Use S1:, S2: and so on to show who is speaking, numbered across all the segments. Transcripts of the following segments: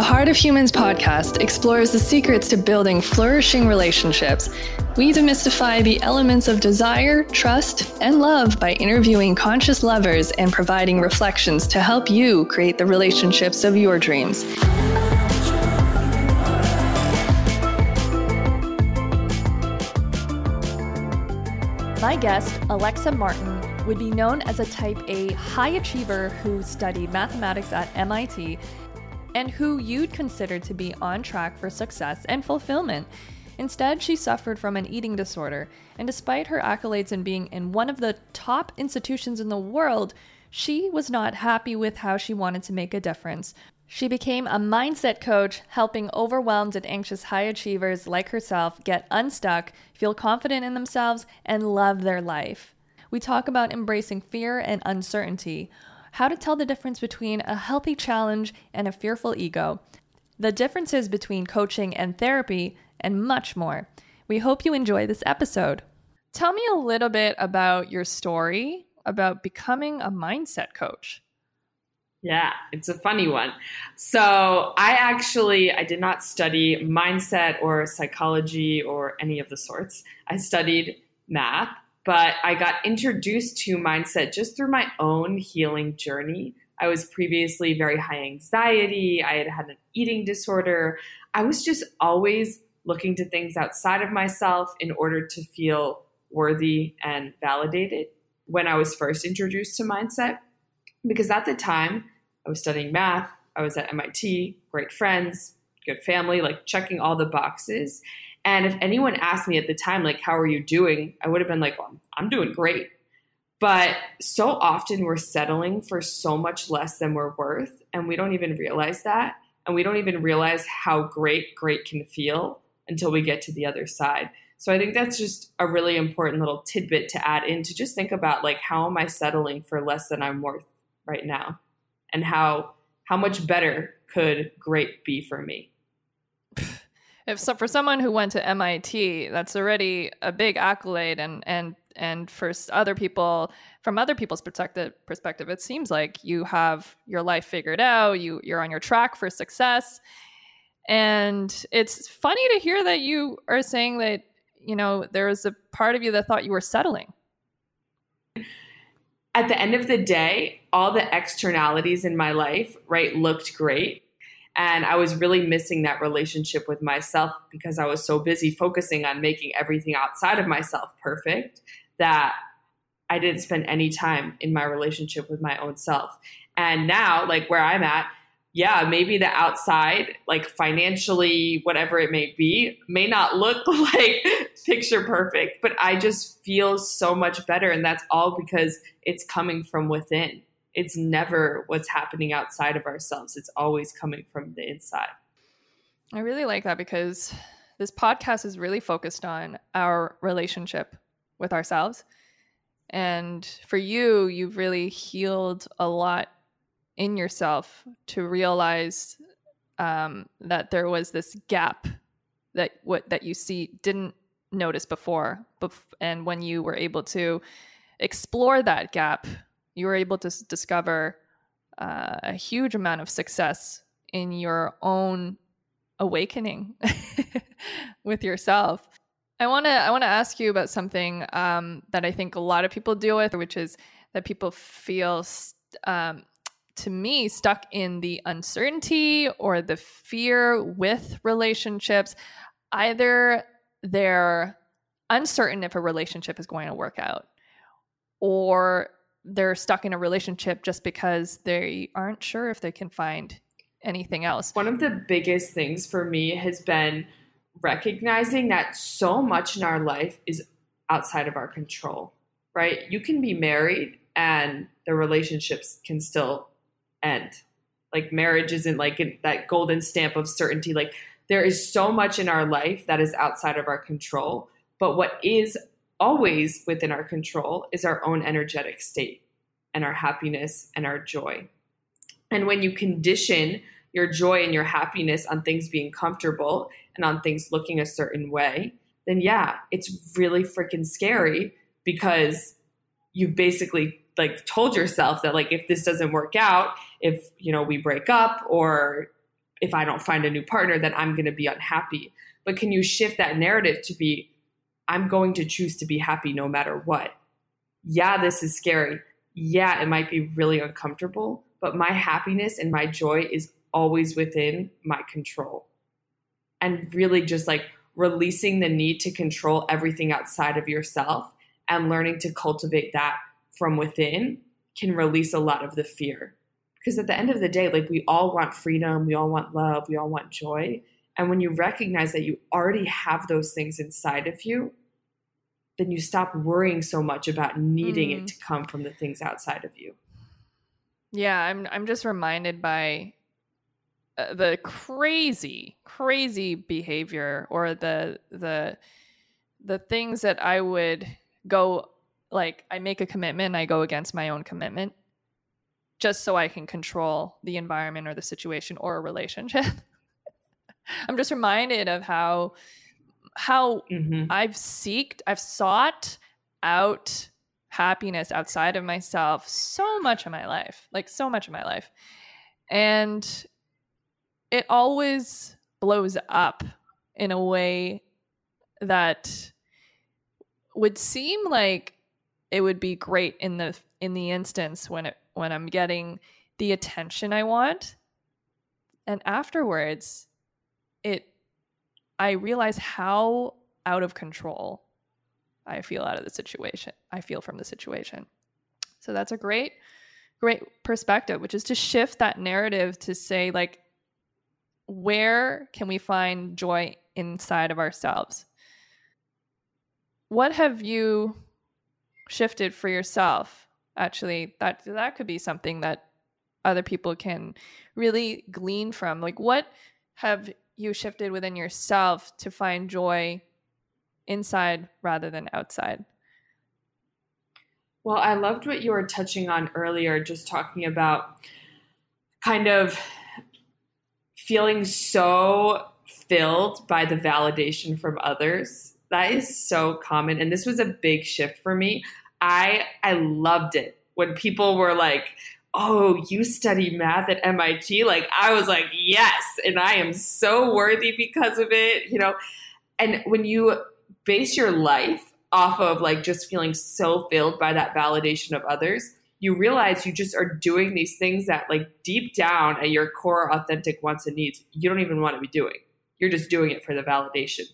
S1: The Heart of Humans podcast explores the secrets to building flourishing relationships. We demystify the elements of desire, trust, and love by interviewing conscious lovers and providing reflections to help you create the relationships of your dreams. My guest, Alexa Martin, would be known as a type A high achiever who studied mathematics at MIT and who you'd consider to be on track for success and fulfillment. Instead, she suffered from an eating disorder, and despite her accolades in being in one of the top institutions in the world, she was not happy with how she wanted to make a difference. She became a mindset coach, helping overwhelmed and anxious high achievers like herself get unstuck, feel confident in themselves, and love their life. We talk about embracing fear and uncertainty, how to tell the difference between a healthy challenge and a fearful ego, the differences between coaching and therapy, and much more. We hope you enjoy this episode. Tell me a little bit about your story about becoming a mindset coach.
S2: Yeah, it's a funny one. So, I actually I did not study mindset or psychology or any of the sorts. I studied math but I got introduced to mindset just through my own healing journey. I was previously very high anxiety, I had had an eating disorder. I was just always looking to things outside of myself in order to feel worthy and validated when I was first introduced to mindset. Because at the time, I was studying math, I was at MIT, great friends, good family, like checking all the boxes. And if anyone asked me at the time, like, how are you doing? I would have been like, well, I'm doing great. But so often we're settling for so much less than we're worth. And we don't even realize that. And we don't even realize how great great can feel until we get to the other side. So I think that's just a really important little tidbit to add in to just think about like how am I settling for less than I'm worth right now? And how how much better could great be for me?
S1: If so, for someone who went to MIT, that's already a big accolade, and and and for other people, from other people's perspective, perspective, it seems like you have your life figured out. You you're on your track for success, and it's funny to hear that you are saying that you know there was a part of you that thought you were settling.
S2: At the end of the day, all the externalities in my life, right, looked great and I was really missing that relationship with myself because I was so busy focusing on making everything outside of myself perfect that I didn't spend any time in my relationship with my own self. And now, like where I'm at, yeah, maybe the outside, like financially, whatever it may be, may not look like picture perfect, but I just feel so much better. And that's all because it's coming from within it's never what's happening outside of ourselves. It's always coming from the inside.
S1: I really like that because this podcast is really focused on our relationship with ourselves. And for you, you've really healed a lot in yourself to realize um, that there was this gap that what that you see didn't notice before. Bef- and when you were able to explore that gap, you were able to discover uh, a huge amount of success in your own awakening with yourself. I want to I want to ask you about something um, that I think a lot of people deal with, which is that people feel, um, to me, stuck in the uncertainty or the fear with relationships. Either they're uncertain if a relationship is going to work out, or they're stuck in a relationship just because they aren't sure if they can find anything else.
S2: One of the biggest things for me has been recognizing that so much in our life is outside of our control, right? You can be married and the relationships can still end. Like marriage isn't like that golden stamp of certainty. Like there is so much in our life that is outside of our control. But what is always within our control is our own energetic state and our happiness and our joy. And when you condition your joy and your happiness on things being comfortable and on things looking a certain way, then yeah, it's really freaking scary because you've basically like told yourself that like if this doesn't work out, if you know we break up or if I don't find a new partner, then I'm going to be unhappy. But can you shift that narrative to be, I'm going to choose to be happy no matter what? Yeah, this is scary. Yeah, it might be really uncomfortable, but my happiness and my joy is always within my control. And really just like releasing the need to control everything outside of yourself and learning to cultivate that from within can release a lot of the fear. Because at the end of the day, like we all want freedom, we all want love, we all want joy. And when you recognize that you already have those things inside of you, then you stop worrying so much about needing mm. it to come from the things outside of you.
S1: Yeah, I'm I'm just reminded by uh, the crazy crazy behavior or the the the things that I would go like I make a commitment I go against my own commitment just so I can control the environment or the situation or a relationship. I'm just reminded of how how mm-hmm. I've seeked, I've sought out happiness outside of myself so much of my life, like so much of my life. And it always blows up in a way that would seem like it would be great in the in the instance when it when I'm getting the attention I want. And afterwards, I realize how out of control I feel out of the situation. I feel from the situation. So that's a great great perspective, which is to shift that narrative to say like where can we find joy inside of ourselves? What have you shifted for yourself? Actually, that that could be something that other people can really glean from. Like what have you shifted within yourself to find joy inside rather than outside?
S2: Well, I loved what you were touching on earlier, just talking about kind of feeling so filled by the validation from others. That is so common. And this was a big shift for me. I I loved it when people were like, oh, you study math at MIT? Like, I was like, yes. And I am so worthy because of it, you know? And when you base your life off of like just feeling so filled by that validation of others, you realize you just are doing these things that like deep down at your core authentic wants and needs you don't even want to be doing you're just doing it for the validation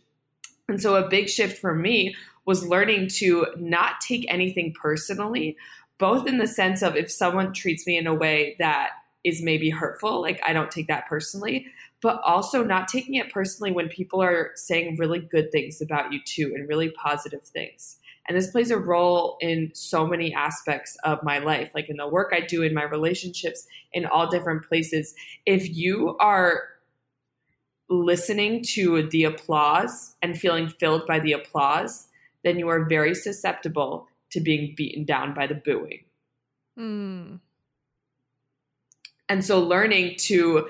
S2: and so a big shift for me was learning to not take anything personally both in the sense of if someone treats me in a way that is maybe hurtful like i don't take that personally but also not taking it personally when people are saying really good things about you too and really positive things and this plays a role in so many aspects of my life, like in the work I do, in my relationships, in all different places. If you are listening to the applause and feeling filled by the applause, then you are very susceptible to being beaten down by the booing. Mm. And so learning to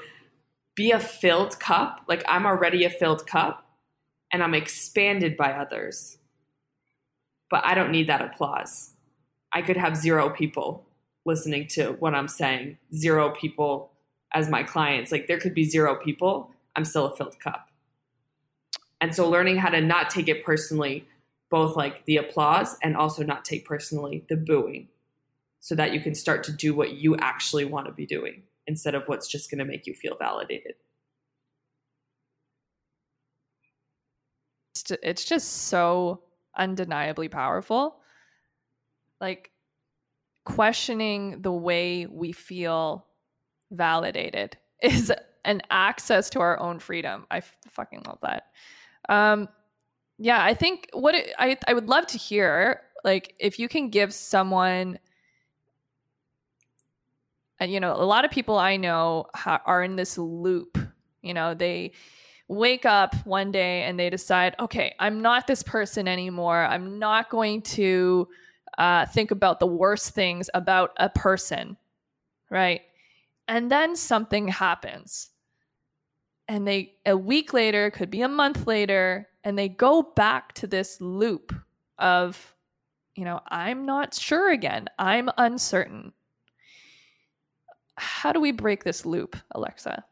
S2: be a filled cup, like I'm already a filled cup and I'm expanded by others but I don't need that applause. I could have zero people listening to what I'm saying, zero people as my clients. Like there could be zero people. I'm still a filled cup. And so learning how to not take it personally, both like the applause and also not take personally the booing, so that you can start to do what you actually want to be doing instead of what's just going to make you feel validated.
S1: It's just so undeniably powerful. Like questioning the way we feel validated is an access to our own freedom. I fucking love that. Um, yeah, I think what it, I I would love to hear like if you can give someone and you know a lot of people I know ha- are in this loop. You know, they wake up one day and they decide, okay, I'm not this person anymore. I'm not going to uh, think about the worst things about a person, right? And then something happens. And they, a week later, could be a month later, and they go back to this loop of, you know, I'm not sure again. I'm uncertain. How do we break this loop, Alexa?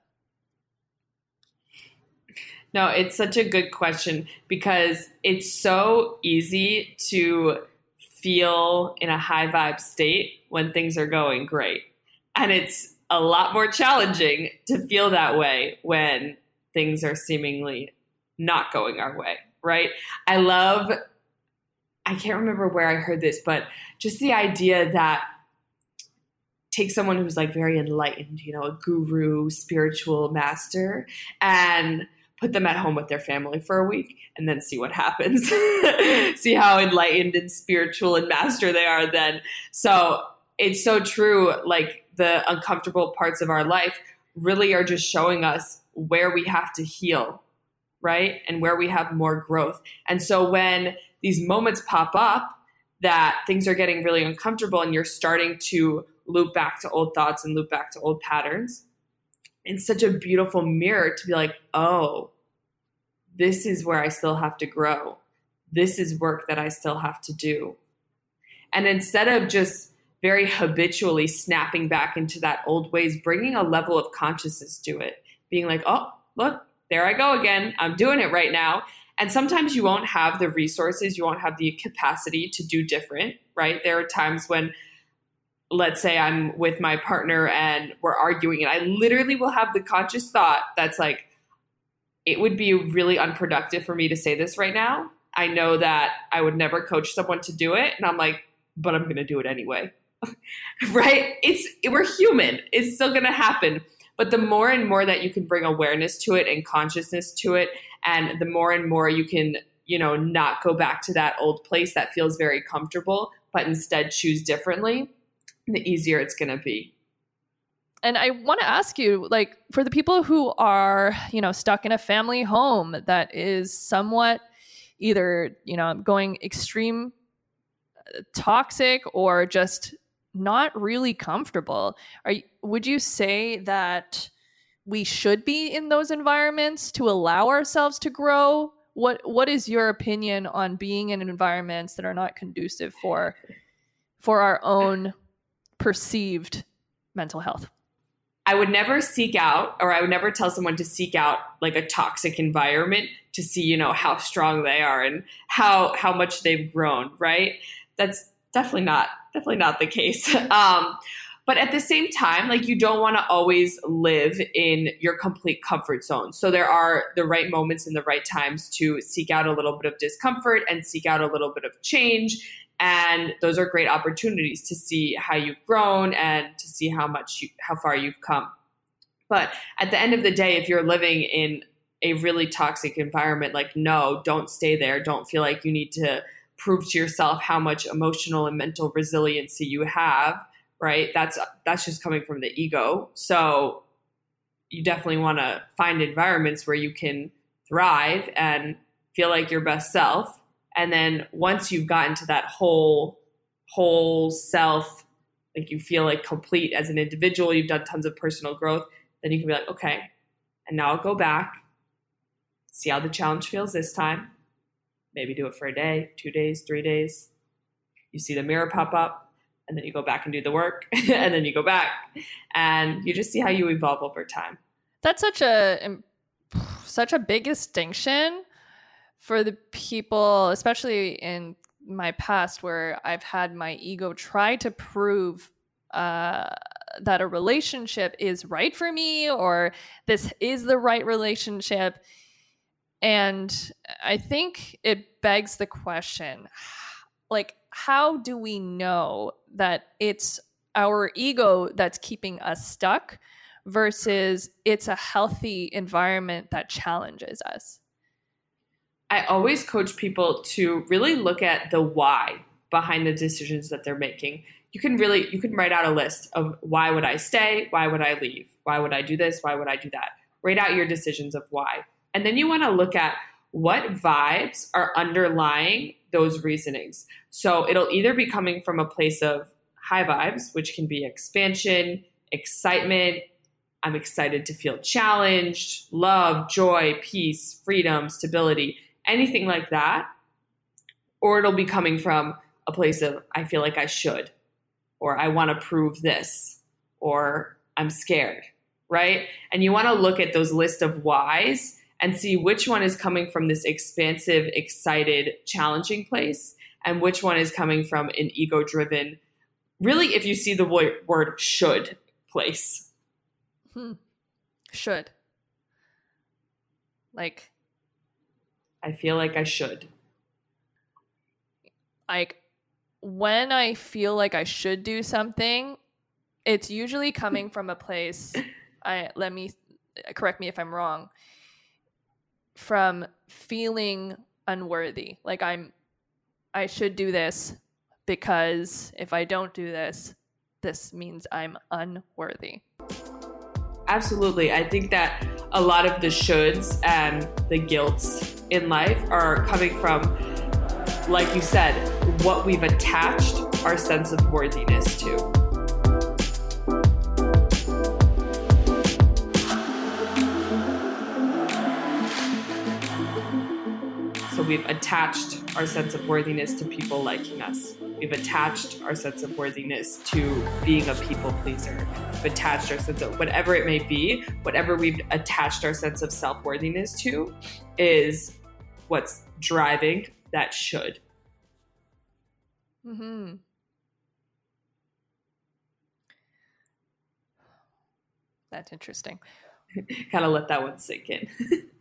S2: No, it's such a good question because it's so easy to feel in a high vibe state when things are going great. And it's a lot more challenging to feel that way when things are seemingly not going our way, right? I love, I can't remember where I heard this, but just the idea that take someone who's like very enlightened, you know, a guru, spiritual master, and put them at home with their family for a week and then see what happens. see how enlightened and spiritual and master they are then. So it's so true. Like the uncomfortable parts of our life really are just showing us where we have to heal, right? And where we have more growth. And so when these moments pop up that things are getting really uncomfortable and you're starting to loop back to old thoughts and loop back to old patterns, it's such a beautiful mirror to be like, oh, this is where I still have to grow. This is work that I still have to do. And instead of just very habitually snapping back into that old ways, bringing a level of consciousness to it, being like, oh, look, there I go again. I'm doing it right now. And sometimes you won't have the resources, you won't have the capacity to do different, right? There are times when, let's say, I'm with my partner and we're arguing, and I literally will have the conscious thought that's like, it would be really unproductive for me to say this right now. I know that I would never coach someone to do it. And I'm like, but I'm going to do it anyway. right? It's we're human. It's still going to happen. But the more and more that you can bring awareness to it and consciousness to it and the more and more you can, you know, not go back to that old place that feels very comfortable, but instead choose differently, the easier it's going to be.
S1: And I want to ask you, like, for the people who are, you know, stuck in a family home that is somewhat either, you know, going extreme uh, toxic or just not really comfortable. Are would you say that we should be in those environments to allow ourselves to grow? What what is your opinion on being in environments that are not conducive for for our own perceived mental health?
S2: I would never seek out or I would never tell someone to seek out like a toxic environment to see, you know, how strong they are and how how much they've grown, right? That's definitely not definitely not the case. Um, but at the same time, like you don't want to always live in your complete comfort zone. So there are the right moments and the right times to seek out a little bit of discomfort and seek out a little bit of change and those are great opportunities to see how you've grown and to see how much you, how far you've come but at the end of the day if you're living in a really toxic environment like no don't stay there don't feel like you need to prove to yourself how much emotional and mental resiliency you have right? That's that's just coming from the ego. So you definitely want to find environments where you can thrive and feel like your best self. And then once you've gotten to that whole whole self like you feel like complete as an individual you've done tons of personal growth then you can be like okay and now i'll go back see how the challenge feels this time maybe do it for a day two days three days. You see the mirror pop up and then you go back and do the work and then you go back. And you just see how you evolve over time.
S1: That's such a such a big distinction for the people, especially in my past, where I've had my ego try to prove uh, that a relationship is right for me or this is the right relationship. And I think it begs the question like, how do we know that it's our ego that's keeping us stuck versus it's a healthy environment that challenges us?
S2: I always coach people to really look at the why behind the decisions that they're making. You can really you can write out a list of why would I stay, why would I leave, why would I do this, why would I do that. Write out your decisions of why. And then you want to look at what vibes are underlying those reasonings. So it'll either be coming from a place of high vibes, which can be expansion, excitement, I'm excited to feel challenged, love, joy, peace, freedom, stability anything like that, or it'll be coming from a place of, I feel like I should, or I want to prove this, or I'm scared, right? And you want to look at those list of whys and see which one is coming from this expansive, excited, challenging place and which one is coming from an ego driven, really, if you see the word should place.
S1: Hmm. Should. Like,
S2: I feel like I should.
S1: Like, when I feel like I should do something, it's usually coming from a place. I let me correct me if I'm wrong from feeling unworthy. Like I'm I should do this because if I don't do this, this means I'm unworthy.
S2: Absolutely. I think that a lot of the shoulds and the guilts in life are coming from, like you said, what we've attached our sense of worthiness to. We've attached our sense of worthiness to people liking us. We've attached our sense of worthiness to being a people pleaser. We've attached our sense of whatever it may be, whatever we've attached our sense of self worthiness to is what's driving that should.
S1: Mm-hmm. That's interesting.
S2: kind of let that one sink in.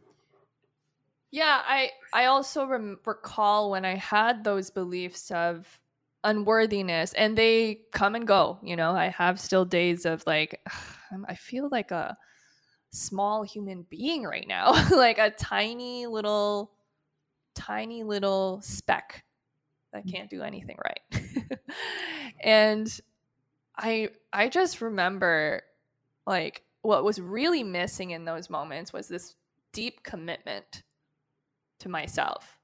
S1: Yeah, I I also rem- recall when I had those beliefs of unworthiness and they come and go, you know. I have still days of like I feel like a small human being right now, like a tiny little tiny little speck that can't do anything right. and I I just remember like what was really missing in those moments was this deep commitment to myself.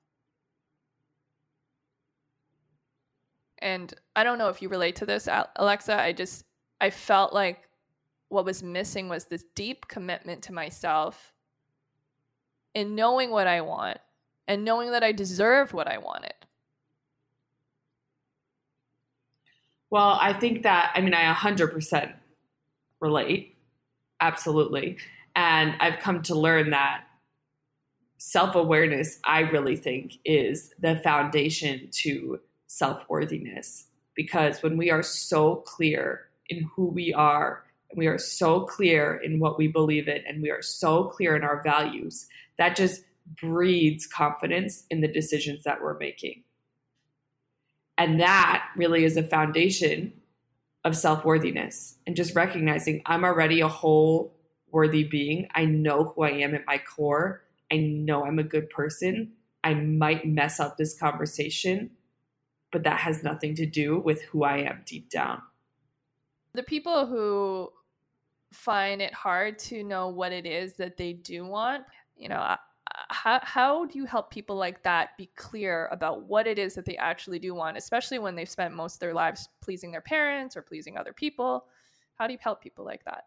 S1: And I don't know if you relate to this, Alexa. I just, I felt like what was missing was this deep commitment to myself in knowing what I want and knowing that I deserved what I wanted.
S2: Well, I think that, I mean, I 100% relate. Absolutely. And I've come to learn that self awareness, I really think, is the foundation to self worthiness. Because when we are so clear in who we are, and we are so clear in what we believe in, and we are so clear in our values, that just breeds confidence in the decisions that we're making. And that really is a foundation of self worthiness and just recognizing I'm already a whole worthy being. I know who I am at my core. I know I'm a good person. I might mess up this conversation, but that has nothing to do with who I am deep down.
S1: The people who find it hard to know what it is that they do want, you know, uh, how, how do you help people like that be clear about what it is that they actually do want, especially when they've spent most of their lives pleasing their parents or pleasing other people? How do you help people like that?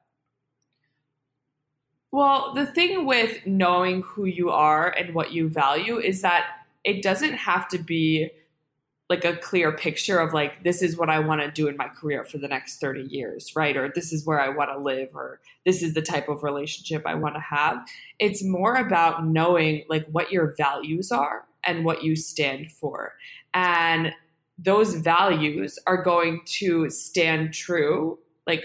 S2: Well, the thing with knowing who you are and what you value is that it doesn't have to be like a clear picture of like this is what I want to do in my career for the next 30 years, right? Or this is where I want to live or this is the type of relationship I want to have. It's more about knowing like what your values are and what you stand for. And those values are going to stand true like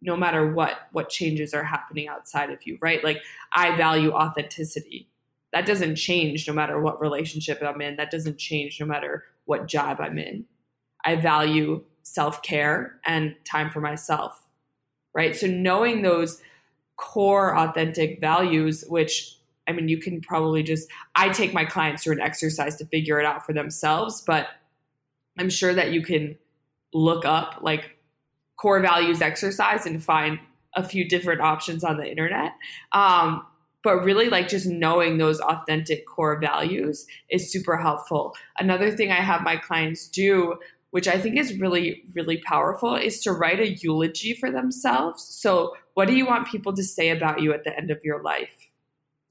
S2: no matter what what changes are happening outside of you right? Like i value authenticity. That doesn't change no matter what relationship i'm in. That doesn't change no matter what job i'm in. I value self-care and time for myself right? So knowing those core authentic values which i mean you can probably just i take my clients through an exercise to figure it out for themselves but i'm sure that you can look up like core values exercise and find a few different options on the internet. Um, but really, like just knowing those authentic core values is super helpful. Another thing I have my clients do, which I think is really, really powerful, is to write a eulogy for themselves. So, what do you want people to say about you at the end of your life?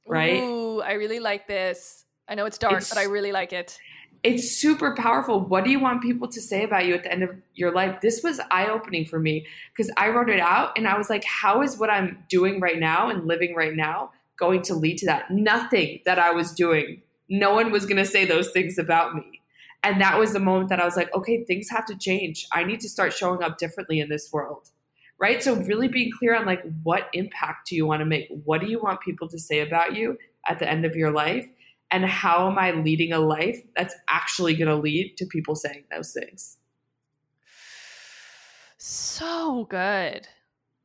S2: Right?
S1: Ooh, I really like this. I know it's dark, it's, but I really like it
S2: it's super powerful. What do you want people to say about you at the end of your life? This was eye opening for me because I wrote it out and I was like, how is what I'm doing right now and living right now going to lead to that. Nothing that I was doing, no one was going to say those things about me. And that was the moment that I was like, okay, things have to change. I need to start showing up differently in this world. Right? So really being clear on like what impact do you want to make? What do you want people to say about you at the end of your life? And how am I leading a life that's actually going to lead to people saying those things?
S1: So good.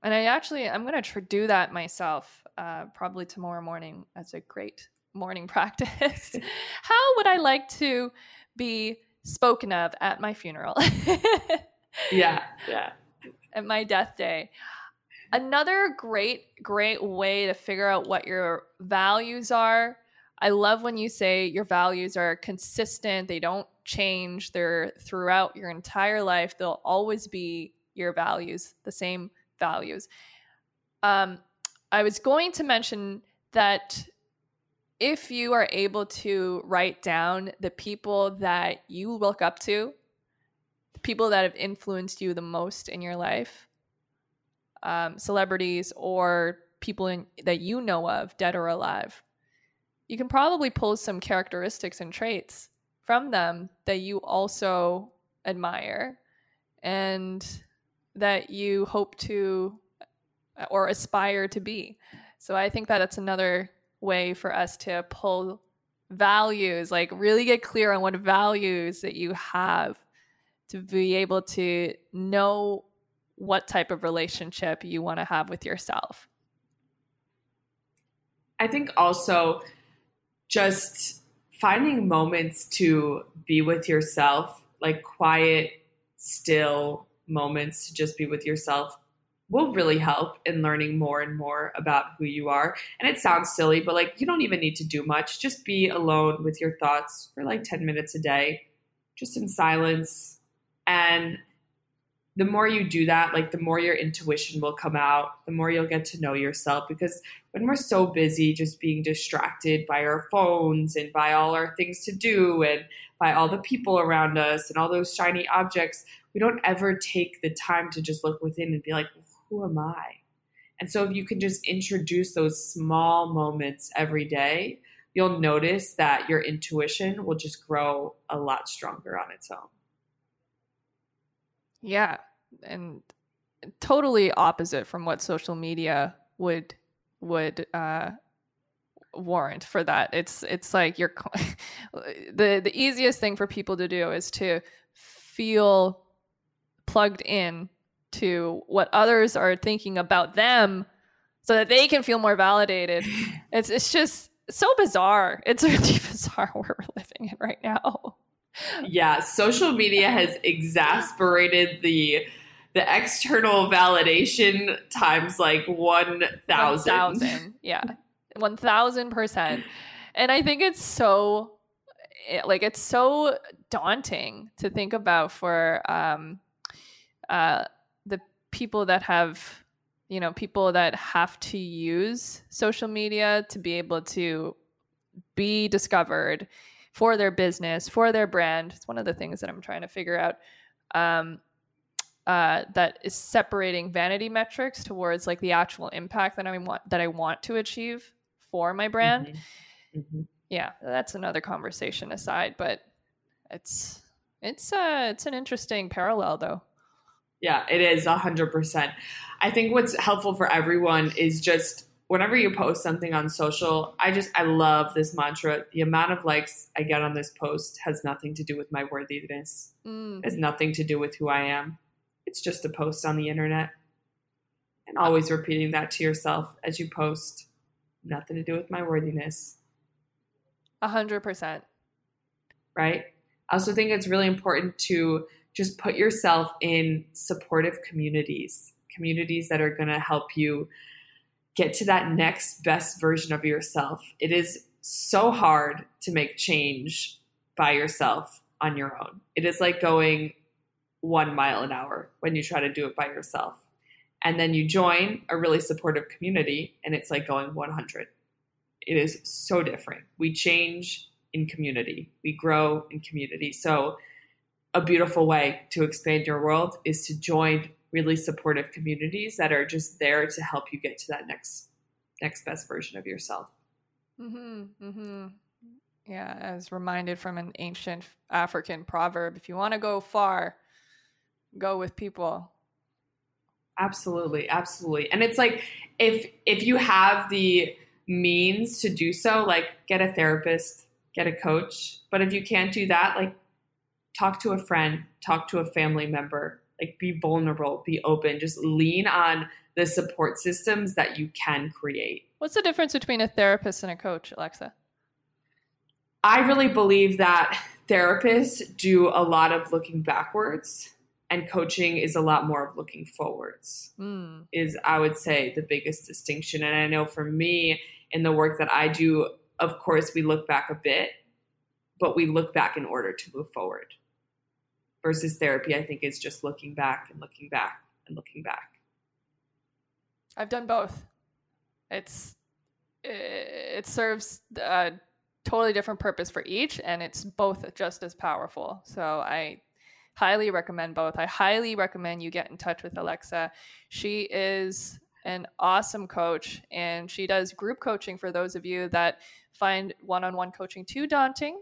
S1: And I actually, I'm going to tr- do that myself uh, probably tomorrow morning as a great morning practice. How would I like to be spoken of at my funeral?
S2: yeah, yeah.
S1: At my death day. Another great, great way to figure out what your values are. I love when you say your values are consistent, they don't change, they're throughout your entire life. They'll always be your values, the same values. Um, I was going to mention that if you are able to write down the people that you look up to, the people that have influenced you the most in your life, um, celebrities or people in, that you know of, dead or alive, you can probably pull some characteristics and traits from them that you also admire and that you hope to uh, or aspire to be. So I think that it's another way for us to pull values, like really get clear on what values that you have to be able to know what type of relationship you want to have with yourself.
S2: I think also just finding moments to be with yourself, like quiet, still moments to just be with yourself will really help in learning more and more about who you are. And it sounds silly, but like you don't even need to do much. Just be alone with your thoughts for like 10 minutes a day, just in silence. And the more you do that, like the more your intuition will come out, the more you'll get to know yourself. Because when we're so busy just being distracted by our phones and by all our things to do and by all the people around us and all those shiny objects, we don't ever take the time to just look within and be like, who am I? And so if you can just introduce those small moments every day, you'll notice that your intuition will just grow a lot stronger on its own.
S1: Yeah. And totally opposite from what social media would would uh warrant for that. It's it's like you're the the easiest thing for people to do is to feel plugged in to what others are thinking about them so that they can feel more validated. It's it's just so bizarre. It's really bizarre where we're living in right now.
S2: Yeah, social media has exasperated the the external validation times like 1000.
S1: Yeah. 1000%. And I think it's so like it's so daunting to think about for um uh the people that have you know people that have to use social media to be able to be discovered for their business for their brand it's one of the things that i'm trying to figure out um, uh, that is separating vanity metrics towards like the actual impact that i want that i want to achieve for my brand mm-hmm. Mm-hmm. yeah that's another conversation aside but it's it's uh it's an interesting parallel though
S2: yeah, it is 100%. I think what's helpful for everyone is just whenever you post something on social, I just, I love this mantra. The amount of likes I get on this post has nothing to do with my worthiness, mm. has nothing to do with who I am. It's just a post on the internet. And always repeating that to yourself as you post nothing to do with my worthiness.
S1: A hundred percent.
S2: Right? I also think it's really important to just put yourself in supportive communities, communities that are going to help you get to that next best version of yourself. It is so hard to make change by yourself on your own. It is like going one mile an hour when you try to do it by yourself. And then you join a really supportive community, and it's like going 100. It is so different. We change in community, we grow in community. So, a beautiful way to expand your world is to join really supportive communities that are just there to help you get to that next next best version of yourself.
S1: Mm-hmm, mm-hmm. Yeah, as reminded from an ancient African proverb if you want to go far, go with people.
S2: Absolutely, absolutely. And it's like if if you have the means to do so, like get a therapist, get a coach. But if you can't do that, like talk to a friend, talk to a family member, like be vulnerable, be open, just lean on the support systems that you can create.
S1: What's the difference between a therapist and a coach, Alexa?
S2: I really believe that therapists do a lot of looking backwards and coaching is a lot more of looking forwards. Mm. Is I would say the biggest distinction and I know for me in the work that I do of course we look back a bit but we look back in order to move forward. Versus therapy I think is just looking back and looking back and looking back.
S1: I've done both. It's eh, it serves a totally different purpose for each, and it's both just as powerful. So I highly recommend both. I highly recommend you get in touch with Alexa. She is an awesome coach, and she does group coaching for those of you that find one-on-one coaching too daunting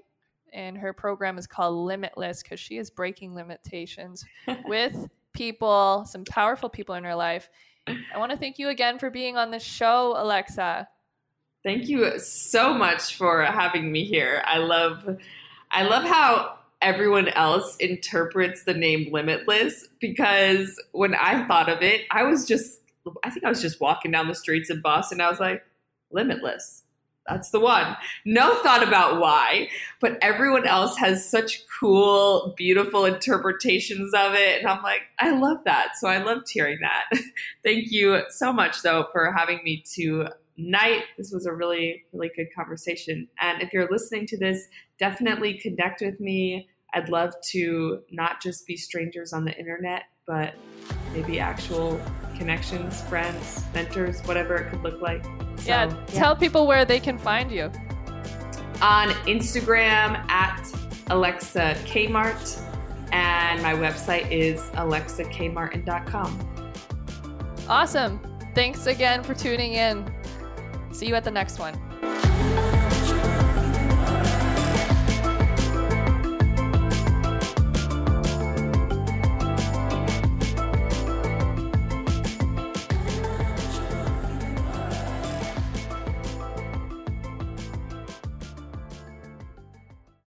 S1: and her program is called Limitless because she is breaking limitations with people, some powerful people in her life. I want to thank you again for being on the show, Alexa.
S2: Thank you so much for having me here. I love I love how everyone else interprets the name Limitless because when I thought of it, I was just I think I was just walking down the streets of Boston. I was like, Limitless. That's the one. No thought about why, but everyone else has such cool, beautiful interpretations of it. And I'm like, I love that. So I loved hearing that. Thank you so much, though, for having me tonight. This was a really, really good conversation. And if you're listening to this, definitely connect with me. I'd love to not just be strangers on the internet, but maybe actual connections, friends, mentors, whatever it could look like.
S1: So, yeah, yeah, tell people where they can find you.
S2: On Instagram at Alexa Kmart, and my website is alexakmartin.com.
S1: Awesome. Thanks again for tuning in. See you at the next one.